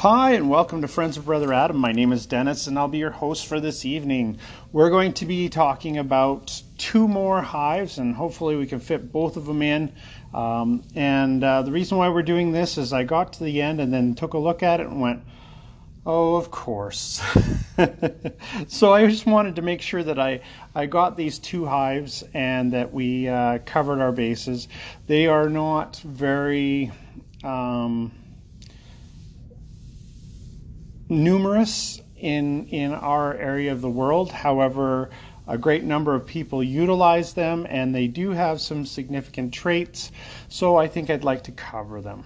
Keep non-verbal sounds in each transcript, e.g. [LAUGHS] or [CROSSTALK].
Hi, and welcome to Friends of Brother Adam. My name is Dennis, and I'll be your host for this evening. We're going to be talking about two more hives, and hopefully, we can fit both of them in. Um, and uh, the reason why we're doing this is I got to the end and then took a look at it and went, Oh, of course. [LAUGHS] so I just wanted to make sure that I, I got these two hives and that we uh, covered our bases. They are not very um, numerous in, in our area of the world. However, a great number of people utilize them and they do have some significant traits. So I think I'd like to cover them.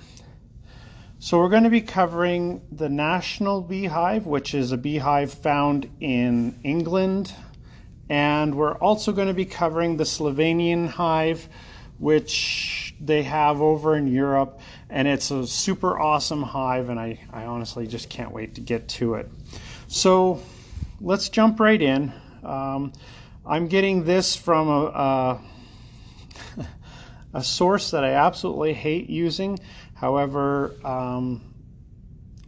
So we're going to be covering the national beehive, which is a beehive found in England. And we're also going to be covering the Slovenian hive, which they have over in Europe. And it's a super awesome hive, and I, I honestly just can't wait to get to it. So let's jump right in. Um, I'm getting this from a, a, [LAUGHS] a source that I absolutely hate using However, um,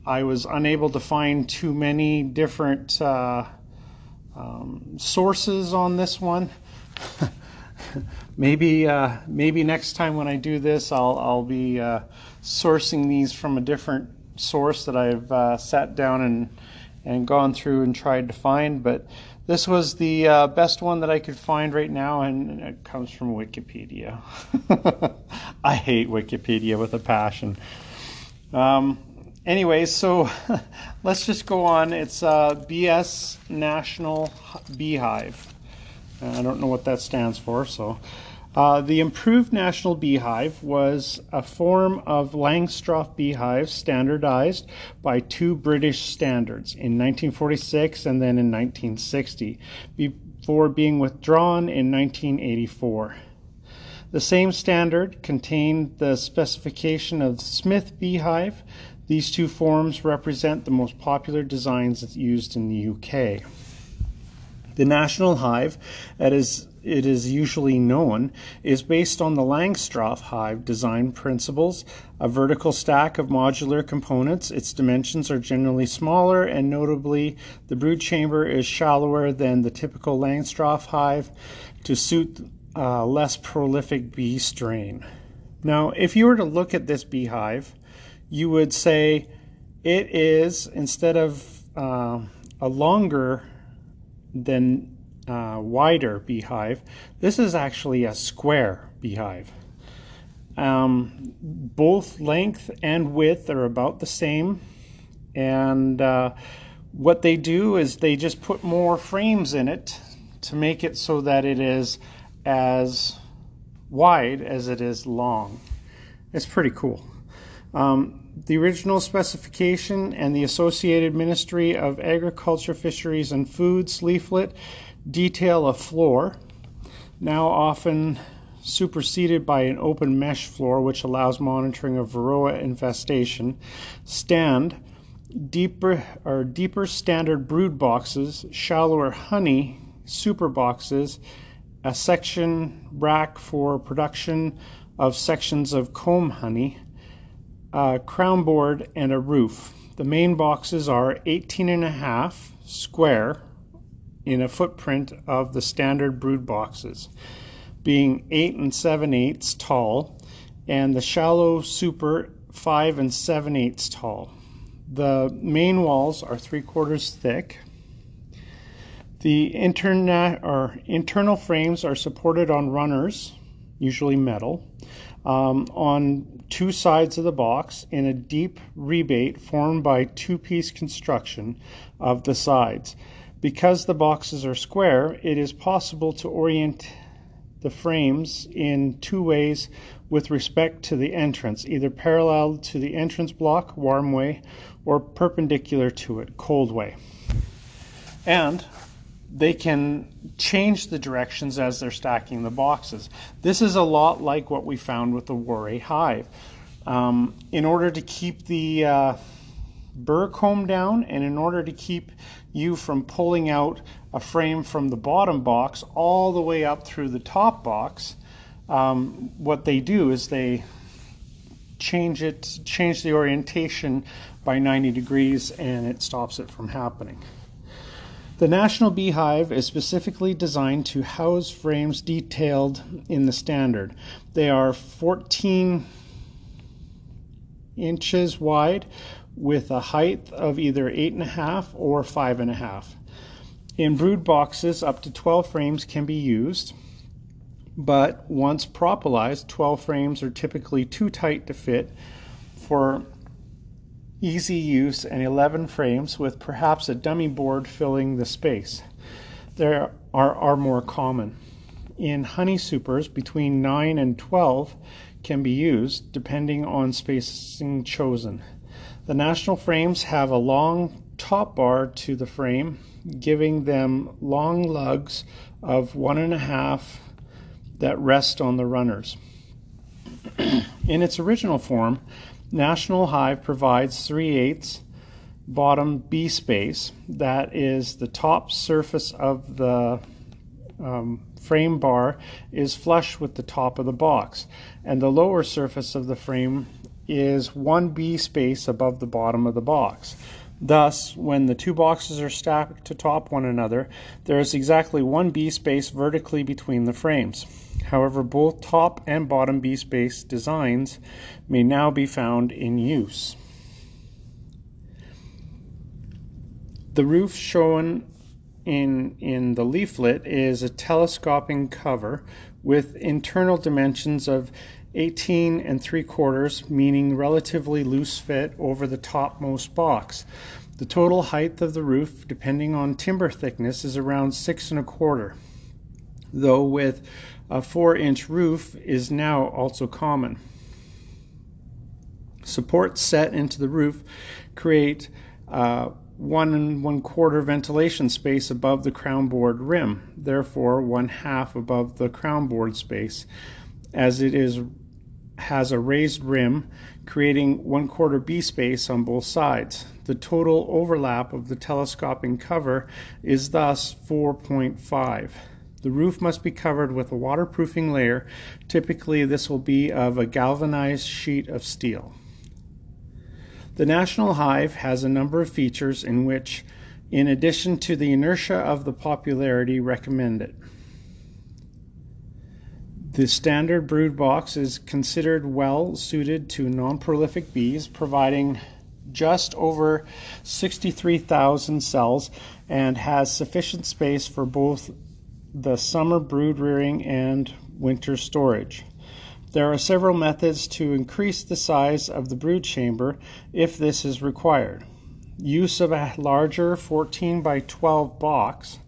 I was unable to find too many different uh, um, sources on this one. [LAUGHS] [LAUGHS] maybe uh, maybe next time when I do this, I'll I'll be uh, sourcing these from a different source that I've uh, sat down and and gone through and tried to find. But this was the uh, best one that I could find right now, and it comes from Wikipedia. [LAUGHS] I hate Wikipedia with a passion. Um, anyway, so [LAUGHS] let's just go on. It's uh, BS National Beehive. I don't know what that stands for, so uh, the improved national beehive was a form of Langstroth beehive standardized by two British standards in 1946 and then in 1960, before being withdrawn in 1984. The same standard contained the specification of Smith beehive. These two forms represent the most popular designs used in the UK. The national hive, is it is usually known, is based on the Langstroth hive design principles, a vertical stack of modular components. Its dimensions are generally smaller, and notably, the brood chamber is shallower than the typical Langstroth hive to suit a less prolific bee strain. Now, if you were to look at this beehive, you would say it is, instead of uh, a longer than uh, wider beehive. This is actually a square beehive. Um, both length and width are about the same. And uh, what they do is they just put more frames in it to make it so that it is as wide as it is long. It's pretty cool. Um, the original specification and the Associated Ministry of Agriculture, Fisheries and Foods leaflet detail a floor, now often superseded by an open mesh floor which allows monitoring of varroa infestation, stand deeper or deeper standard brood boxes, shallower honey super boxes, a section rack for production of sections of comb honey, a crown board, and a roof. The main boxes are 18 and a half square in a footprint of the standard brood boxes, being 8 and 7 eighths tall, and the shallow super 5 and 7 eighths tall. The main walls are 3 quarters thick. The internet or internal frames are supported on runners, usually metal, um, on two sides of the box in a deep rebate formed by two piece construction of the sides. Because the boxes are square, it is possible to orient the frames in two ways with respect to the entrance, either parallel to the entrance block, warm way, or perpendicular to it, cold way. And they can change the directions as they're stacking the boxes. This is a lot like what we found with the Warre hive. Um, in order to keep the uh, burr comb down and in order to keep you from pulling out a frame from the bottom box all the way up through the top box, um, what they do is they change it, change the orientation by 90 degrees, and it stops it from happening. The National Beehive is specifically designed to house frames detailed in the standard. They are 14 inches wide with a height of either 8.5 or 5.5. In brood boxes, up to 12 frames can be used, but once propolized, 12 frames are typically too tight to fit for easy use and 11 frames with perhaps a dummy board filling the space. There are, are more common. In honey supers, between 9 and 12 can be used depending on spacing chosen. The national frames have a long top bar to the frame, giving them long lugs of one and a half that rest on the runners. [CLEARS THROAT] In its original form, National Hive provides 3 eighths bottom bee space, that is the top surface of the um, frame bar is flush with the top of the box, and the lower surface of the frame is one bee space above the bottom of the box. Thus, when the two boxes are stacked to top one another, there is exactly one bee space vertically between the frames. However, both top and bottom bee space designs may now be found in use. The roof shown in, in the leaflet is a telescoping cover with internal dimensions of 18 and 3 quarters, meaning relatively loose fit over the topmost box. The total height of the roof, depending on timber thickness, is around 6 and a quarter, though with a 4 inch roof is now also common. Supports set into the roof create uh, one and one quarter ventilation space above the crown board rim, therefore one half above the crown board space, as it is has a raised rim, creating one quarter bee space on both sides. The total overlap of the telescoping cover is thus 4.5. The roof must be covered with a waterproofing layer. Typically, this will be of a galvanized sheet of steel. The National Hive has a number of features in which, in addition to the inertia of the popularity, recommend it. The standard brood box is considered well suited to non-prolific bees, providing just over 63,000 cells and has sufficient space for both the summer brood rearing and winter storage. There are several methods to increase the size of the brood chamber if this is required. Use of a larger 14 by 12 box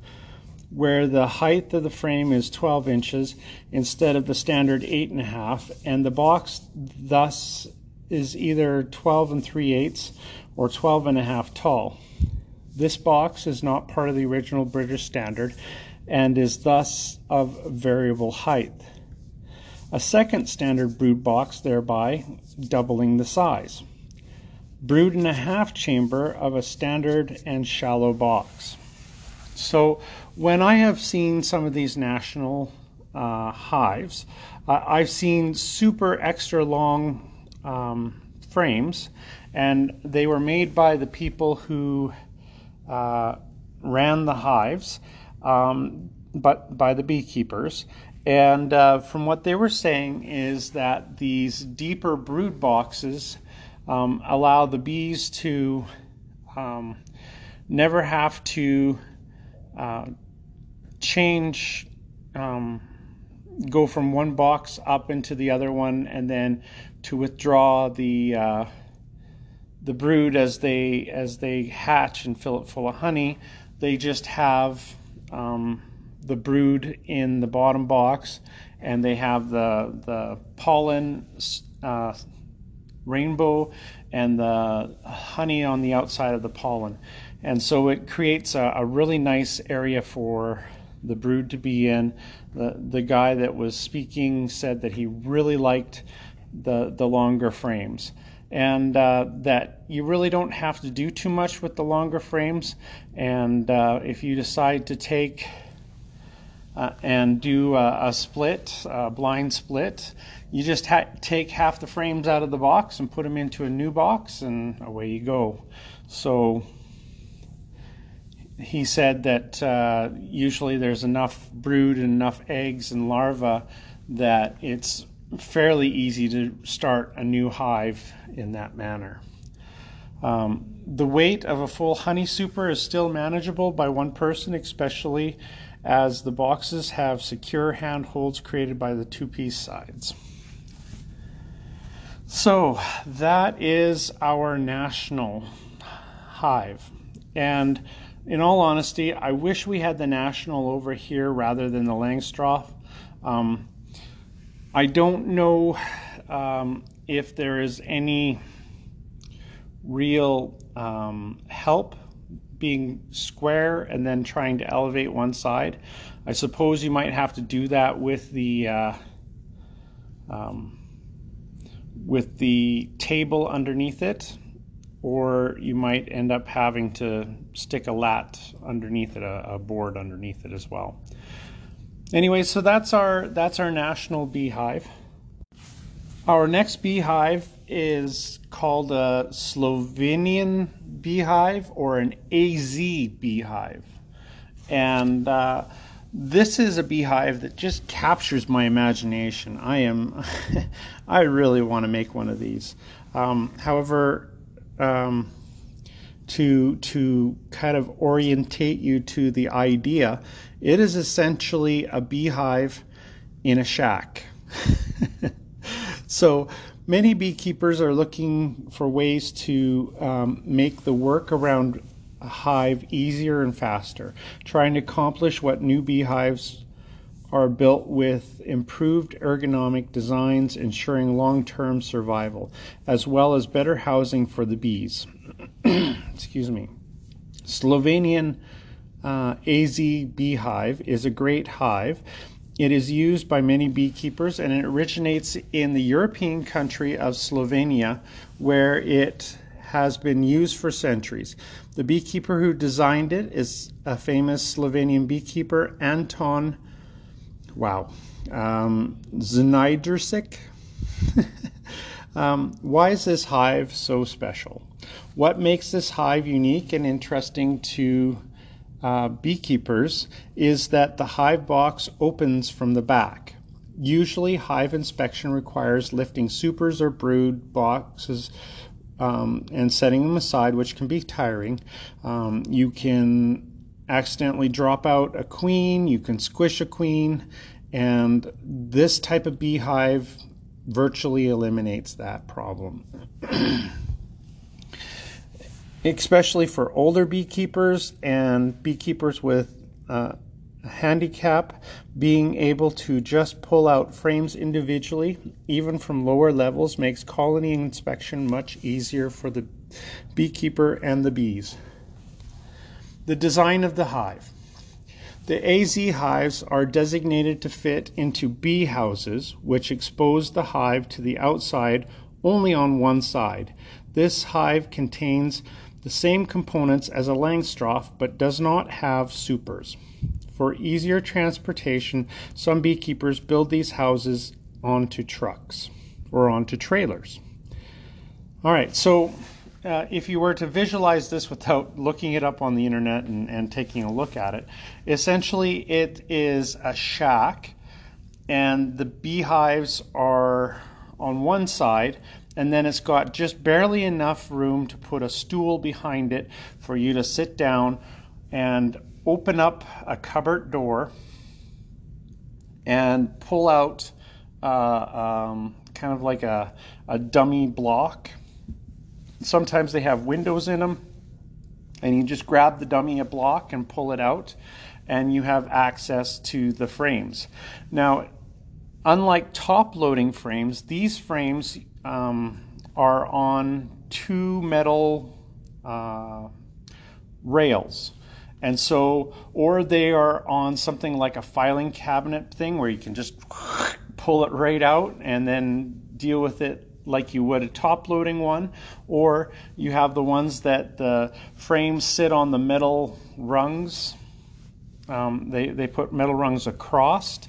where the height of the frame is 12 inches instead of the standard 8.5, and and the box thus is either 12 and 3 eighths or 12 and a half tall. This box is not part of the original British standard and is thus of variable height. A second standard brood box, thereby doubling the size. Brood and a half chamber of a standard and shallow box. So when I have seen some of these national uh, hives, uh, I've seen super extra long um, frames, and they were made by the people who uh, ran the hives, um, but by the beekeepers. And uh, from what they were saying is that these deeper brood boxes um, allow the bees to um, never have to uh, change, um, go from one box up into the other one, and then to withdraw the uh, the brood as they as they hatch and fill it full of honey. They just have um, the brood in the bottom box, and they have the the pollen. Uh, rainbow and the honey on the outside of the pollen. And so it creates a, a really nice area for the brood to be in. The, the guy that was speaking said that he really liked the, the longer frames and uh, that you really don't have to do too much with the longer frames. And uh, if you decide to take uh, and do a, a split, a blind split, you just ha- take half the frames out of the box and put them into a new box, and away you go. So he said that uh, usually there's enough brood and enough eggs and larvae that it's fairly easy to start a new hive in that manner. Um, the weight of a full honey super is still manageable by one person, especially as the boxes have secure handholds created by the two piece sides. So that is our national hive. And in all honesty, I wish we had the national over here rather than the Langstroth. Um, I don't know um, if there is any real um, help being square and then trying to elevate one side. I suppose you might have to do that with the uh, um, with the table underneath it, or you might end up having to stick a lat underneath it, a, a board underneath it as well. Anyway, so that's our that's our national beehive. Our next beehive is called a Slovenian beehive or an AZ beehive. And uh, this is a beehive that just captures my imagination. I am, [LAUGHS] I really want to make one of these. Um, however, um, to to kind of orientate you to the idea, it is essentially a beehive in a shack. [LAUGHS] so Many beekeepers are looking for ways to um, make the work around a hive easier and faster, trying to accomplish what new beehives are built with improved ergonomic designs, ensuring long term survival, as well as better housing for the bees. [CLEARS THROAT] Excuse me. Slovenian uh, AZ beehive is a great hive it is used by many beekeepers and it originates in the European country of Slovenia, where it has been used for centuries. The beekeeper who designed it is a famous Slovenian beekeeper, Anton, wow, um, [LAUGHS] um, why is this hive so special? What makes this hive unique and interesting to uh, beekeepers is that the hive box opens from the back. Usually, hive inspection requires lifting supers or brood boxes um, and setting them aside, which can be tiring. Um, you can accidentally drop out a queen, you can squish a queen, and this type of beehive virtually eliminates that problem. [CLEARS THROAT] especially for older beekeepers and beekeepers with uh, a handicap, being able to just pull out frames individually, even from lower levels, makes colony inspection much easier for the beekeeper and the bees. The design of the hive. The AZ hives are designated to fit into bee houses, which expose the hive to the outside only on one side. This hive contains the same components as a Langstroth but does not have supers. For easier transportation, some beekeepers build these houses onto trucks or onto trailers. All right, so uh, if you were to visualize this without looking it up on the internet and, and taking a look at it, essentially it is a shack, and the beehives are on one side, and then it's got just barely enough room to put a stool behind it for you to sit down and open up a cupboard door and pull out uh, um, kind of like a, a dummy block. Sometimes they have windows in them, and you just grab the dummy block and pull it out, and you have access to the frames. Now, unlike top loading frames, these frames um, are on two metal uh, rails. And so, or they are on something like a filing cabinet thing where you can just pull it right out and then deal with it like you would a top loading one, or you have the ones that the frames sit on the metal rungs Um, they they put metal rungs across,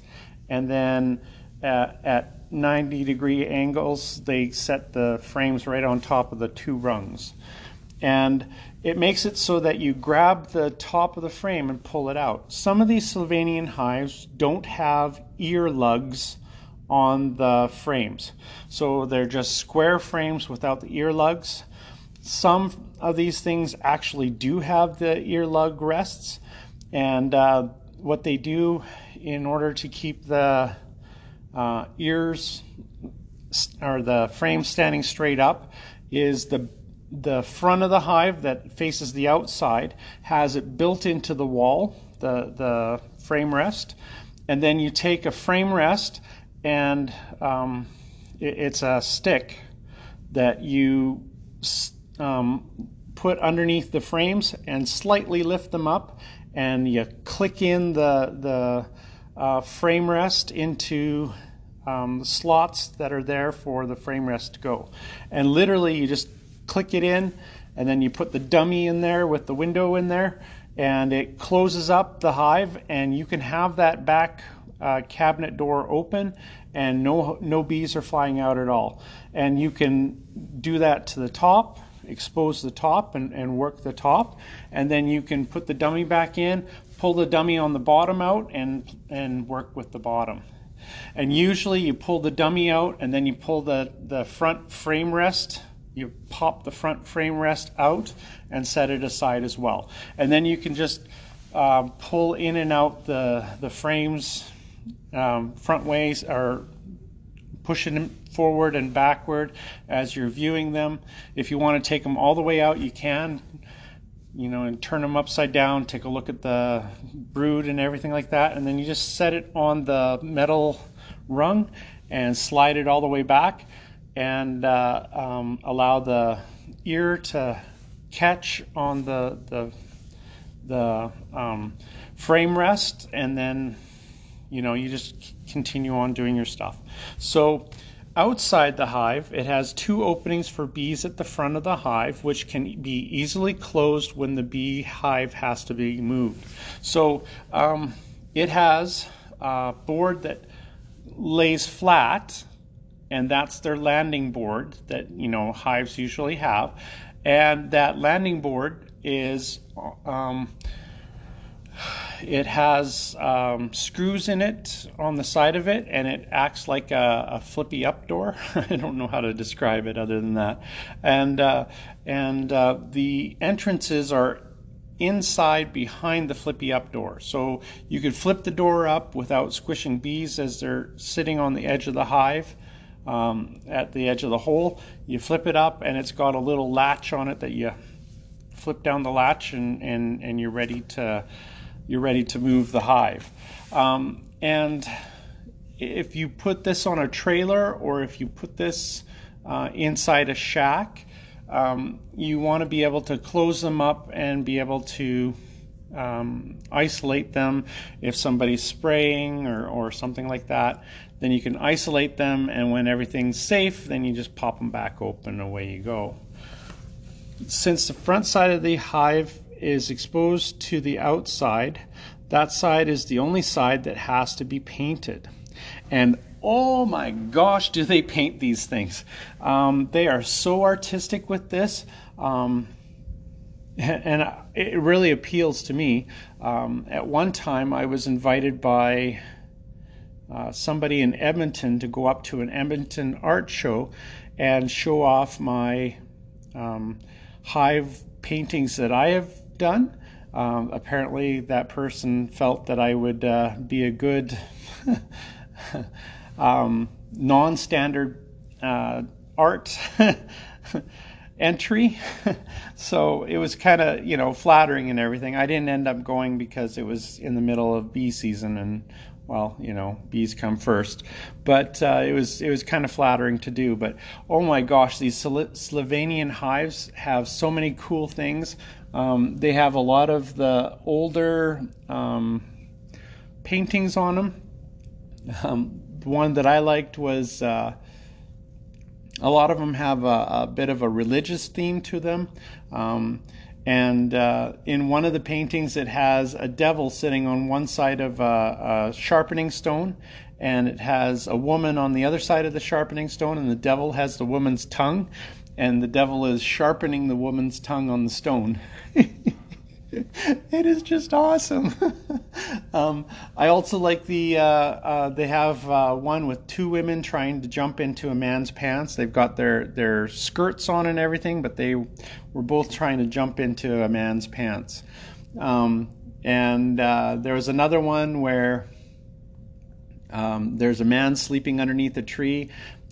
and then at, at 90 degree angles they set the frames right on top of the two rungs, and it makes it so that you grab the top of the frame and pull it out. Some of these Slovenian hives don't have ear lugs on the frames. So they're just square frames without the ear lugs. Some of these things actually do have the ear lug rests, and uh, what they do in order to keep the uh, ears or the frame standing straight up is the the front of the hive that faces the outside has it built into the wall, the, the frame rest, and then you take a frame rest and um, it, it's a stick that you um, put underneath the frames and slightly lift them up, and you click in the the uh, frame rest into um, slots that are there for the frame rest to go, and literally you just click it in, and then you put the dummy in there with the window in there, and it closes up the hive, and you can have that back uh, cabinet door open, and no no bees are flying out at all. And you can do that to the top, expose the top, and, and work the top, and then you can put the dummy back in, pull the dummy on the bottom out, and and work with the bottom. And usually you pull the dummy out, and then you pull the the front frame rest you pop the front frame rest out and set it aside as well. And then you can just um, pull in and out the, the frames um, front ways are pushing them forward and backward as you're viewing them. If you want to take them all the way out, you can, you know, and turn them upside down, take a look at the brood and everything like that. And then you just set it on the metal rung and slide it all the way back and uh, um, allow the ear to catch on the the, the um, frame rest, and then you know you just continue on doing your stuff. So outside the hive, it has two openings for bees at the front of the hive, which can be easily closed when the bee hive has to be moved. So um, it has a board that lays flat and that's their landing board that you know hives usually have and that landing board is um, it has um, screws in it on the side of it and it acts like a, a, flippy up door. [LAUGHS] I don't know how to describe it other than that. And uh, and uh, the entrances are inside behind the flippy up door. So you could flip the door up without squishing bees as they're sitting on the edge of the hive um, at the edge of the hole. You flip it up, and it's got a little latch on it that you flip down the latch, and, and, and you're ready to you're ready to move the hive. Um, and if you put this on a trailer or if you put this uh, inside a shack, um, you want to be able to close them up and be able to um, isolate them if somebody's spraying or, or something like that. Then you can isolate them, and when everything's safe, then you just pop them back open away you go. Since the front side of the hive is exposed to the outside, that side is the only side that has to be painted. And oh my gosh, do they paint these things! Um, they are so artistic with this. Um, [LAUGHS] and it really appeals to me. Um, at one time, I was invited by uh, somebody in Edmonton to go up to an Edmonton art show and show off my um, hive paintings that I have done. Um, apparently, that person felt that I would uh, be a good [LAUGHS] um, non standard uh, art [LAUGHS] entry. [LAUGHS] so it was kind of, you know, flattering and everything. I didn't end up going because it was in the middle of bee season and well, you know, bees come first. But uh, it was it was kind of flattering to do. But oh my gosh, these Slovenian hives have so many cool things. Um, they have a lot of the older um, paintings on them. [LAUGHS] Um, one that I liked was uh, a lot of them have a, a, bit of a religious theme to them. Um, And uh, in one of the paintings, it has a devil sitting on one side of a, a sharpening stone, and it has a woman on the other side of the sharpening stone, and the devil has the woman's tongue, and the devil is sharpening the woman's tongue on the stone. [LAUGHS] it is just awesome. [LAUGHS] um, I also like the uh, uh, they have uh, one with two women trying to jump into a man's pants. They've got their their skirts on and everything, but they were both trying to jump into a man's pants. Um, and uh, there was another one where um, there's a man sleeping underneath a tree,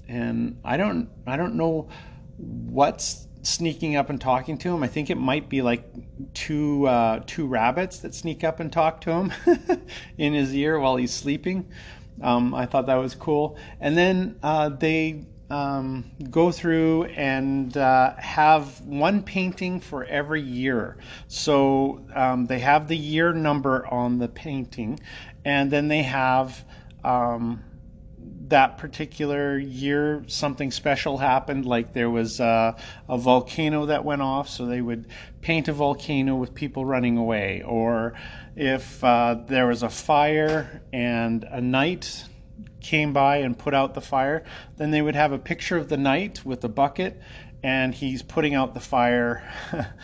and I don't I don't know what's sneaking up and talking to him. I think it might be like two uh, two rabbits that sneak up and talk to him [LAUGHS] in his ear while he's sleeping. Um, I thought that was cool. And then uh, they um, go through and uh, have one painting for every year. So um, they have the year number on the painting, and then they have um, that particular year something special happened like there was uh, a volcano that went off so they would paint a volcano with people running away. Or if uh, there was a fire and a knight came by and put out the fire then they would have a picture of the knight with a bucket and he's putting out the fire [LAUGHS]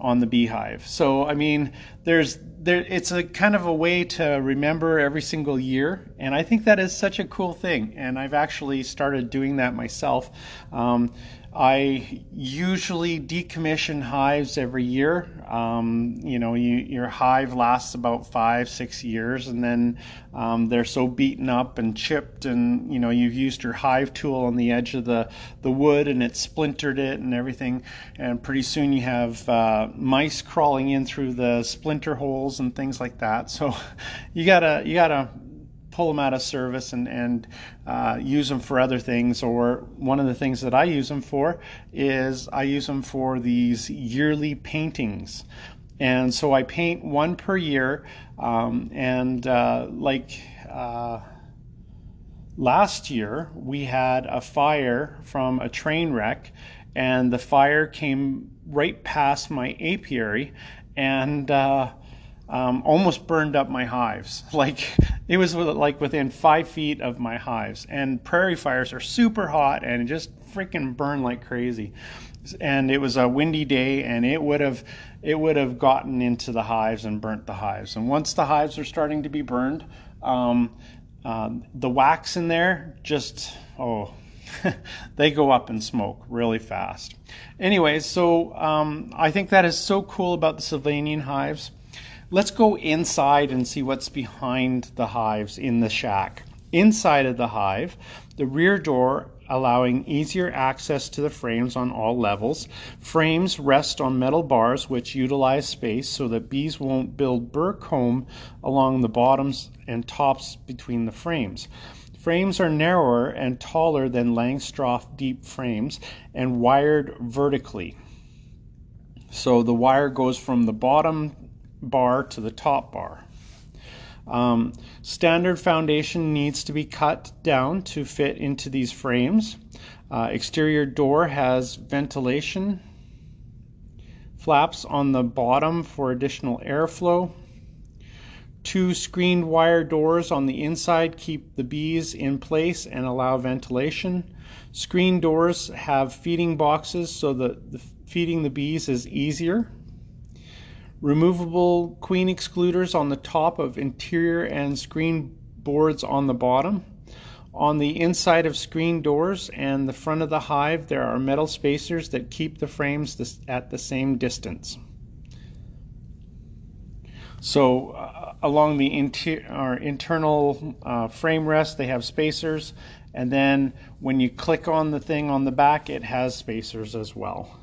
on the beehive. So i mean there's there it's a kind of a way to remember every single year and i think that is such a cool thing and i've actually started doing that myself. Um, I usually decommission hives every year. Um, you know, you, your hive lasts about five, six years, and then um, they're so beaten up and chipped, and you know, you've used your hive tool on the edge of the, the wood and it splintered it and everything. And pretty soon you have uh, mice crawling in through the splinter holes and things like that. So [LAUGHS] you gotta you gotta pull them out of service and, and uh, use them for other things. Or one of the things that I use them for is I use them for these yearly paintings. And so I paint one per year. Um, and uh, like uh, last year, we had a fire from a train wreck, and the fire came right past my apiary. And uh, um, almost burned up my hives. [LAUGHS] Like it was like within five feet of my hives. And prairie fires are super hot and just freaking burn like crazy. And it was a windy day, and it would have it would have gotten into the hives and burnt the hives. And once the hives are starting to be burned, um, uh, the wax in there just oh [LAUGHS] they go up in smoke really fast. Anyways, so um, I think that is so cool about the Sylvanian hives. Let's go inside and see what's behind the hives in the shack. Inside of the hive, the rear door allowing easier access to the frames on all levels. Frames rest on metal bars which utilize space so that bees won't build burr comb along the bottoms and tops between the frames. Frames are narrower and taller than Langstroth deep frames and wired vertically. So the wire goes from the bottom bar to the top bar. Um, standard foundation needs to be cut down to fit into these frames. Uh, exterior door has ventilation flaps on the bottom for additional airflow. Two screened wire doors on the inside keep the bees in place and allow ventilation. Screen doors have feeding boxes so that the feeding the bees is easier removable queen excluders on the top of interior and screen boards on the bottom. On the inside of screen doors and the front of the hive, there are metal spacers that keep the frames at the same distance. So uh, along the inter internal uh, frame rest, they have spacers, and then when you click on the thing on the back, it has spacers as well.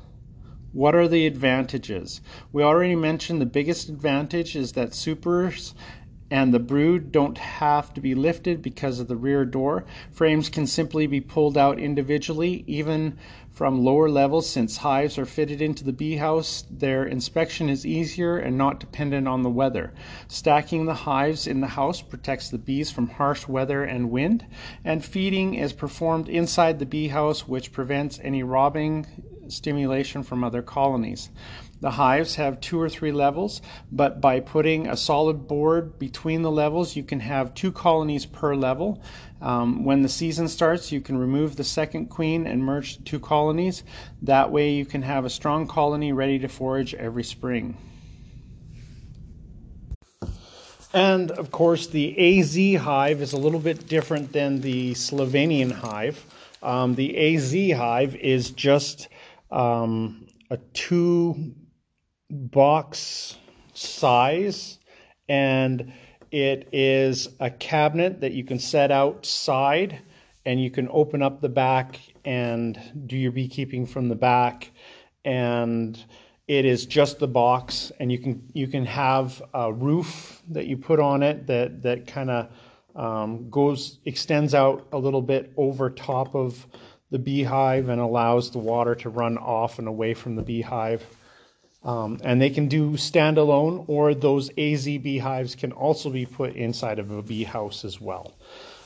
What are the advantages? We already mentioned the biggest advantage is that supers and the brood don't have to be lifted because of the rear door. Frames can simply be pulled out individually, even from lower levels, since hives are fitted into the bee house. Their inspection is easier and not dependent on the weather. Stacking the hives in the house protects the bees from harsh weather and wind, and feeding is performed inside the bee house, which prevents any robbing stimulation from other colonies. The hives have two or three levels, but by putting a solid board between the levels, you can have two colonies per level. Um, when the season starts, you can remove the second queen and merge the two colonies. That way, you can have a strong colony ready to forage every spring. And of course, the AZ hive is a little bit different than the Slovenian hive. Um, the AZ hive is just um, a two box size and it is a cabinet that you can set outside and you can open up the back and do your beekeeping from the back. And it is just the box and you can you can have a roof that you put on it that that kind of um, goes extends out a little bit over top of the beehive and allows the water to run off and away from the beehive um, and they can do standalone, or those AZ beehives can also be put inside of a bee house as well.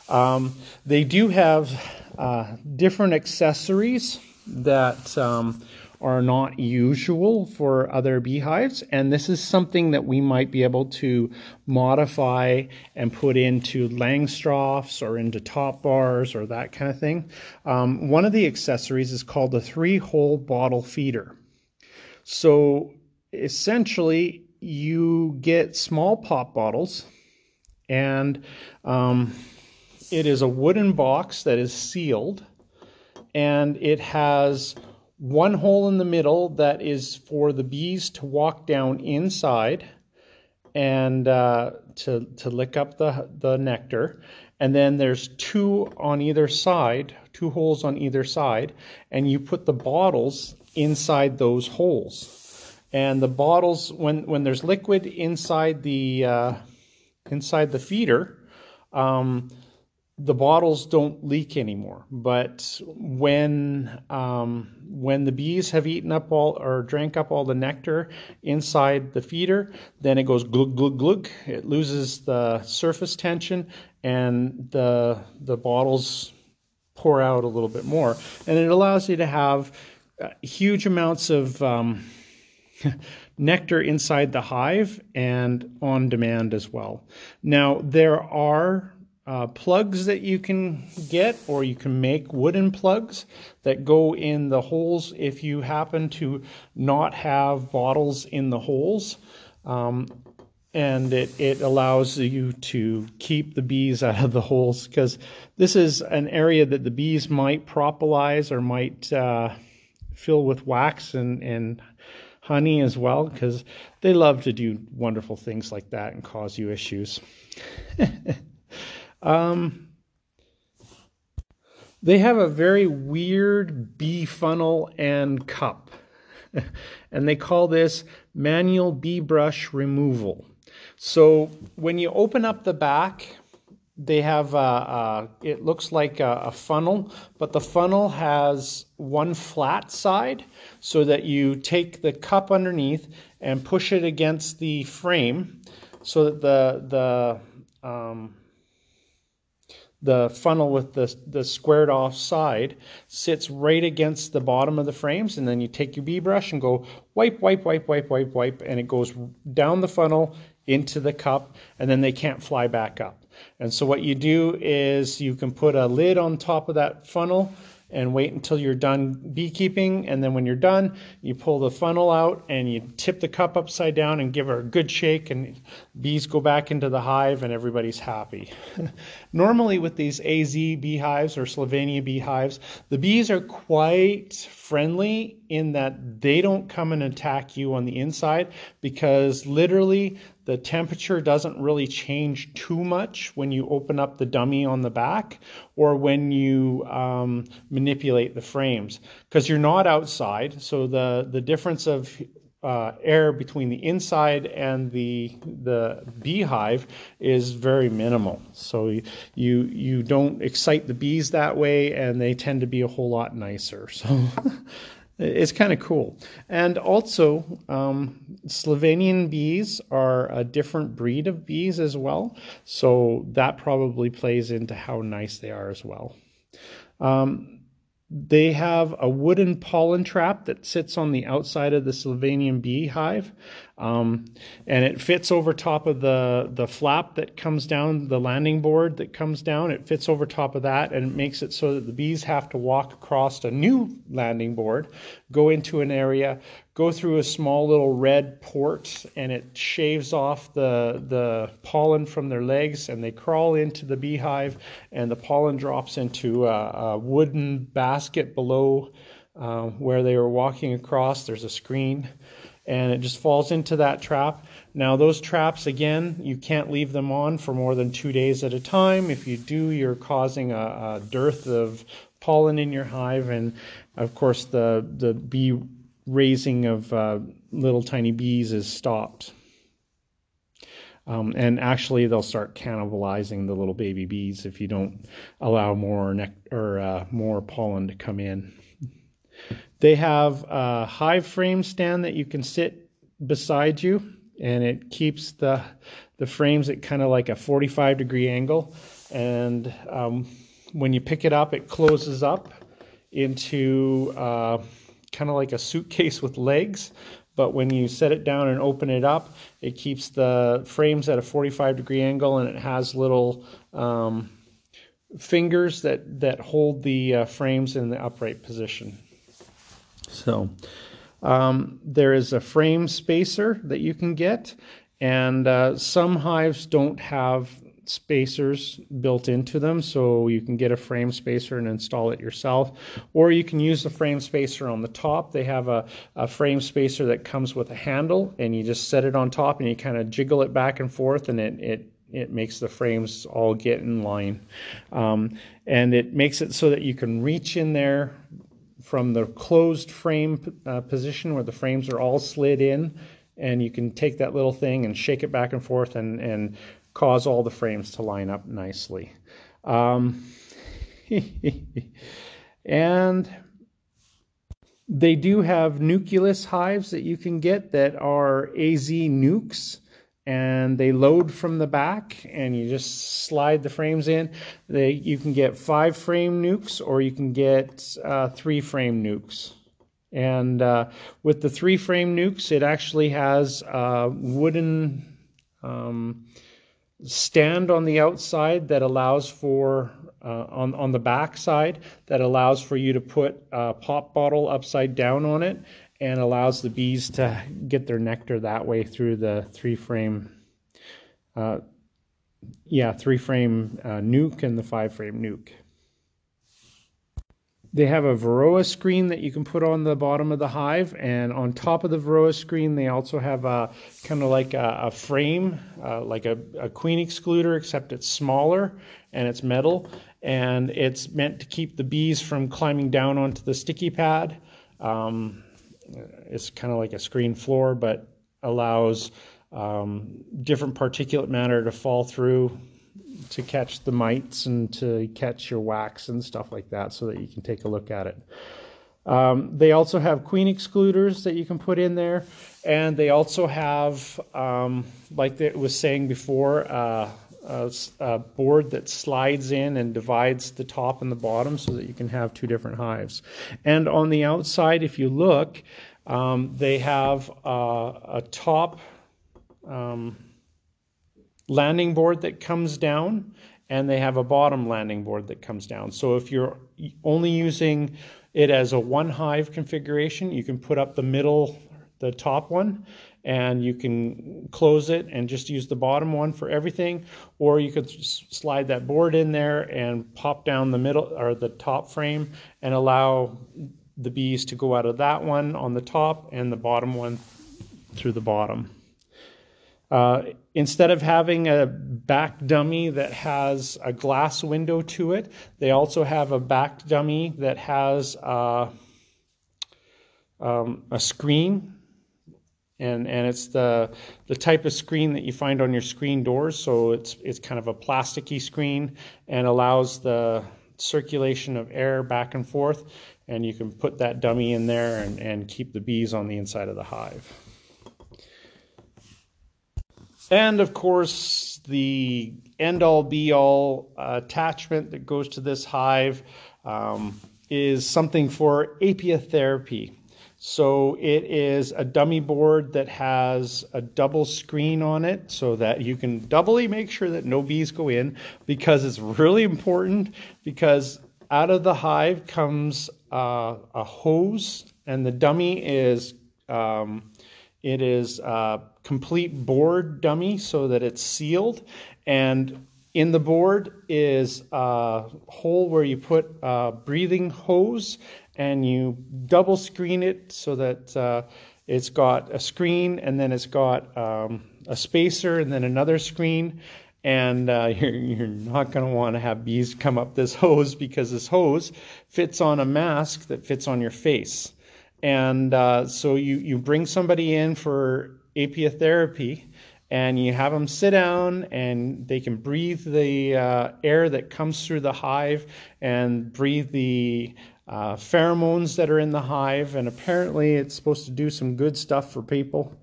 Um, they do have uh, different accessories that um, are not usual for other beehives, and this is something that we might be able to modify and put into Langstroths or into top bars or that kind of thing. Um, one of the accessories is called the three hole bottle feeder. So essentially, you get small pop bottles, and um, it is a wooden box that is sealed, and it has one hole in the middle that is for the bees to walk down inside and uh, to to lick up the the nectar, and then there's two on either side, two holes on either side, and you put the bottles inside those holes. And the bottles, when, when there's liquid inside the, uh, inside the feeder, um, the bottles don't leak anymore. But when um, when the bees have eaten up all or drank up all the nectar inside the feeder, then it goes glug glug glug. It loses the surface tension, and the the bottles pour out a little bit more, and it allows you to have uh, huge amounts of um, [LAUGHS] nectar inside the hive and on demand as well. Now, there are uh, plugs that you can get, or you can make wooden plugs that go in the holes if you happen to not have bottles in the holes. Um, and it, it allows you to keep the bees out of the holes because this is an area that the bees might propolize or might uh, fill with wax and, and honey as well because they love to do wonderful things like that and cause you issues. [LAUGHS] um, they have a very weird bee funnel and cup, [LAUGHS] and they call this manual bee brush removal. So when you open up the back, they have a, a it looks like a, a, funnel, but the funnel has one flat side so that you take the cup underneath and push it against the frame so that the the um, the funnel with the, the squared off side sits right against the bottom of the frames and then you take your bee brush and go wipe wipe wipe wipe wipe wipe and it goes down the funnel into the cup and then they can't fly back up. And so what you do is you can put a lid on top of that funnel and wait until you're done beekeeping. And then when you're done, you pull the funnel out and you tip the cup upside down and give her a good shake, and bees go back into the hive and everybody's happy. [LAUGHS] Normally, with these AZ beehives or Slovenia beehives, the bees are quite friendly in that they don't come and attack you on the inside because literally the temperature doesn't really change too much when you open up the dummy on the back or when you um, manipulate the frames because you're not outside. So the, the difference of uh, air between the inside and the the beehive is very minimal. So you you don't excite the bees that way, and they tend to be a whole lot nicer. So [LAUGHS] it's kind of cool. And also, um, Slovenian bees are a different breed of bees as well. So that probably plays into how nice they are as well. Um, they have a wooden pollen trap that sits on the outside of the Slovenian beehive, um, and it fits over top of the the flap that comes down, the landing board that comes down. It fits over top of that, and it makes it so that the bees have to walk across a new landing board, go into an area, go through a small little red port and it shaves off the the pollen from their legs and they crawl into the beehive and the pollen drops into a, a wooden basket below uh, where they were walking across there's a screen and it just falls into that trap now those traps again you can't leave them on for more than two days at a time if you do you're causing a, a dearth of pollen in your hive and of course the the bee raising of uh, little tiny bees is stopped. Um, and actually, they'll start cannibalizing the little baby bees if you don't allow more nect- or uh, more pollen to come in. They have a high frame stand that you can sit beside you, and it keeps the the frames at kind of like a 45 degree angle. And um, when you pick it up, it closes up into uh, kind of like a suitcase with legs, but when you set it down and open it up, it keeps the frames at a 45 degree angle and it has little um, fingers that, that hold the uh, frames in the upright position. So um, there is a frame spacer that you can get, and uh, some hives don't have spacers built into them so you can get a frame spacer and install it yourself or you can use the frame spacer on the top. They have a, a frame spacer that comes with a handle and you just set it on top and you kind of jiggle it back and forth and it, it it makes the frames all get in line. Um, and it makes it so that you can reach in there from the closed frame uh, position where the frames are all slid in and you can take that little thing and shake it back and forth and, and cause all the frames to line up nicely. Um, [LAUGHS] and they do have nucleus hives that you can get that are AZ nukes and they load from the back and you just slide the frames in. They, you can get five frame nukes or you can get uh, three frame nukes. And uh, with the three frame nukes, it actually has uh, wooden um, stand on the outside that allows for uh, on on the back side that allows for you to put a pop bottle upside down on it and allows the bees to get their nectar that way through the three frame uh, yeah three frame uh, nuke and the five frame nuke they have a Varroa screen that you can put on the bottom of the hive, and on top of the Varroa screen, they also have a kind of like a, a frame, uh, like a, a, queen excluder, except it's smaller and it's metal, and it's meant to keep the bees from climbing down onto the sticky pad. Um, it's kind of like a screen floor, but allows um, different particulate matter to fall through to catch the mites and to catch your wax and stuff like that so that you can take a look at it. Um, they also have queen excluders that you can put in there, and they also have, um, like it was saying before, uh, a, a, board that slides in and divides the top and the bottom so that you can have two different hives. And on the outside, if you look, um, they have uh, a top. Um, landing board that comes down and they have a bottom landing board that comes down. So if you're only using it as a one hive configuration, you can put up the middle, the top one, and you can close it and just use the bottom one for everything. Or you could slide that board in there and pop down the middle or the top frame and allow the bees to go out of that one on the top and the bottom one through the bottom. Uh, instead of having a back dummy that has a glass window to it, they also have a back dummy that has uh, um, a screen. And, and it's the, the type of screen that you find on your screen doors. So it's, it's kind of a plasticky screen and allows the circulation of air back and forth. And you can put that dummy in there and, and keep the bees on the inside of the hive. And of course, the end all be all uh, attachment that goes to this hive. Um, is something for apiotherapy. So it is a dummy board that has a double screen on it so that you can doubly make sure that no bees go in because it's really important because out of the hive comes uh, a hose and the dummy is um, it is a complete board dummy so that it's sealed. And in the board is a hole where you put a breathing hose and you double screen it so that uh, it's got a screen and then it's got um, a spacer and then another screen. And uh, [LAUGHS] you're, you're not going to want to have bees come up this [LAUGHS] hose because this hose fits on a mask that fits on your face. And uh, so you, you bring somebody in for apiotherapy and you have them sit down and they can breathe the uh, air that comes through the hive and breathe the uh, pheromones that are in the hive, and apparently it's supposed to do some good stuff for people.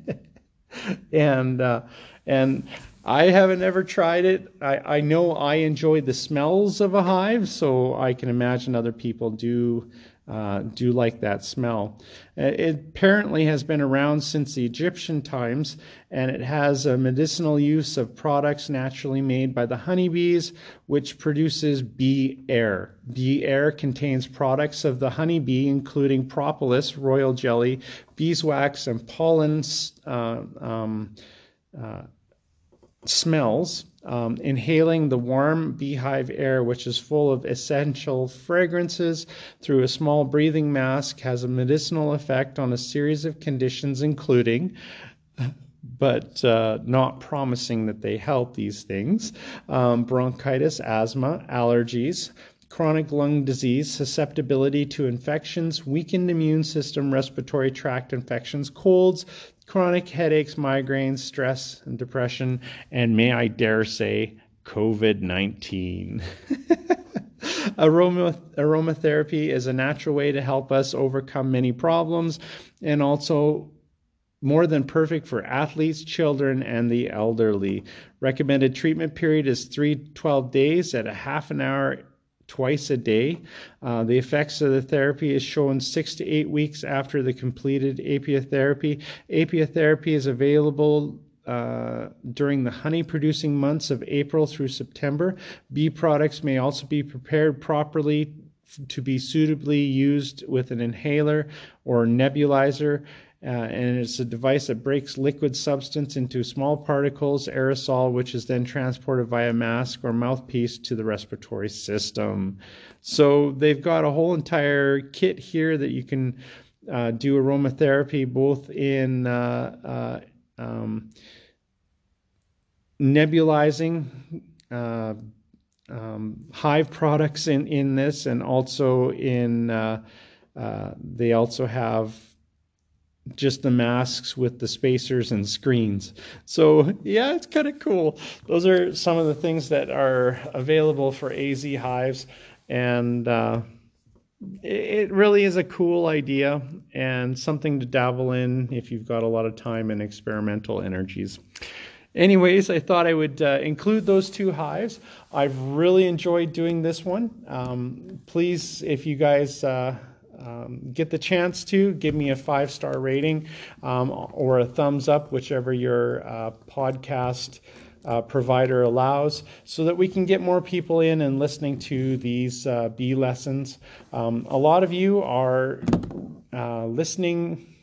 [LAUGHS] and uh, and I haven't ever tried it. I, I know I enjoy the smells of a hive, so I can imagine other people do uh, do like that smell. Uh, it apparently has been around since the Egyptian times, and it has a medicinal use of products naturally made by the honeybees, which produces bee air. Bee air contains products of the honeybee, including propolis, royal jelly, beeswax, and pollen uh, um, uh, smells um, inhaling the warm beehive air, which is full of essential fragrances, through a small breathing mask has a medicinal effect on a series of conditions, including [LAUGHS] but uh, not promising that they help these things um, bronchitis, asthma, allergies, chronic lung disease, susceptibility to infections, weakened immune system, respiratory tract infections, colds, chronic headaches, migraines, stress, and depression, and may I dare say, COVID 19. [LAUGHS] Aroma, aromatherapy is a natural way to help us overcome many problems and also more than perfect for athletes, children, and the elderly. Recommended treatment period is 3 12 days at a half an hour twice a day. Uh, the effects of the therapy is shown six to eight weeks after the completed apiotherapy. Apiotherapy is available uh, during the honey producing months of April through September. Bee products may also be prepared properly to be suitably used with an inhaler or nebulizer. Uh, and it's a device that breaks liquid substance into small particles, aerosol, which is then transported via mask or mouthpiece to the respiratory system. So they've got a whole entire kit here that you can uh, do aromatherapy both in uh, uh um, nebulizing. Uh, um, hive products in, in this, and also in uh, they also have just the masks with the spacers and screens. So, yeah, it's kind of cool. Those are some of the things that are available for AZ Hives. And uh, it really is a cool idea and something to dabble in if you've got a lot of time and experimental energies. Anyways, I thought I would uh, include those two hives. I've really enjoyed doing this one. Um, please, if you guys uh, um, get the chance to, give me a five star rating um, or a thumbs up, whichever your uh, podcast uh, provider allows, so that we can get more people in and listening to these uh, bee lessons. Um, a lot of you are uh, listening.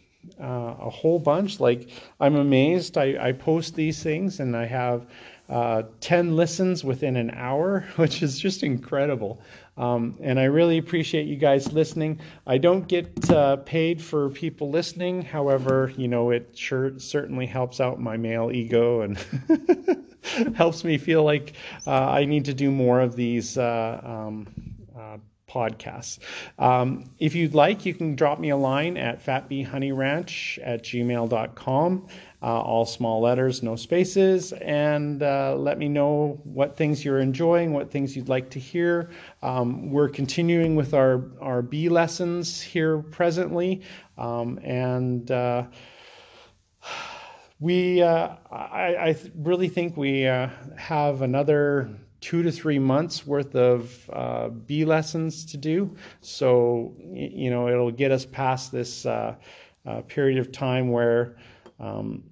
Uh, a whole bunch. Like, I'm amazed. I, I post these things and I have uh, 10 listens within an hour, [LAUGHS] which is just incredible. Um, and I really appreciate you guys listening. I don't get uh, paid for people listening. However, you know, it sure certainly helps out my male ego and [LAUGHS] helps me feel like uh, I need to do more of these uh, um, uh, podcasts. Um, if you'd like, you can drop me a line at fatbeehoneyranch at gmail.com, uh, all small letters, no spaces, and uh, let me know what things you're enjoying, what things you'd like to hear. Um, we're continuing with our, our bee lessons here presently, um, and uh, we, uh, I, I, really think we uh, have another two to three months worth of uh, bee lessons to do. So, you know, it'll get us past this uh, uh, period of time where um,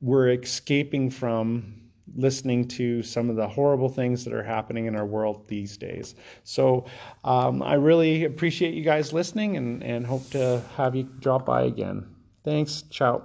we're escaping from listening to some of the horrible things that are happening in our world these days. So um, I really appreciate you guys listening and, and hope to have you drop by again. Thanks. Ciao.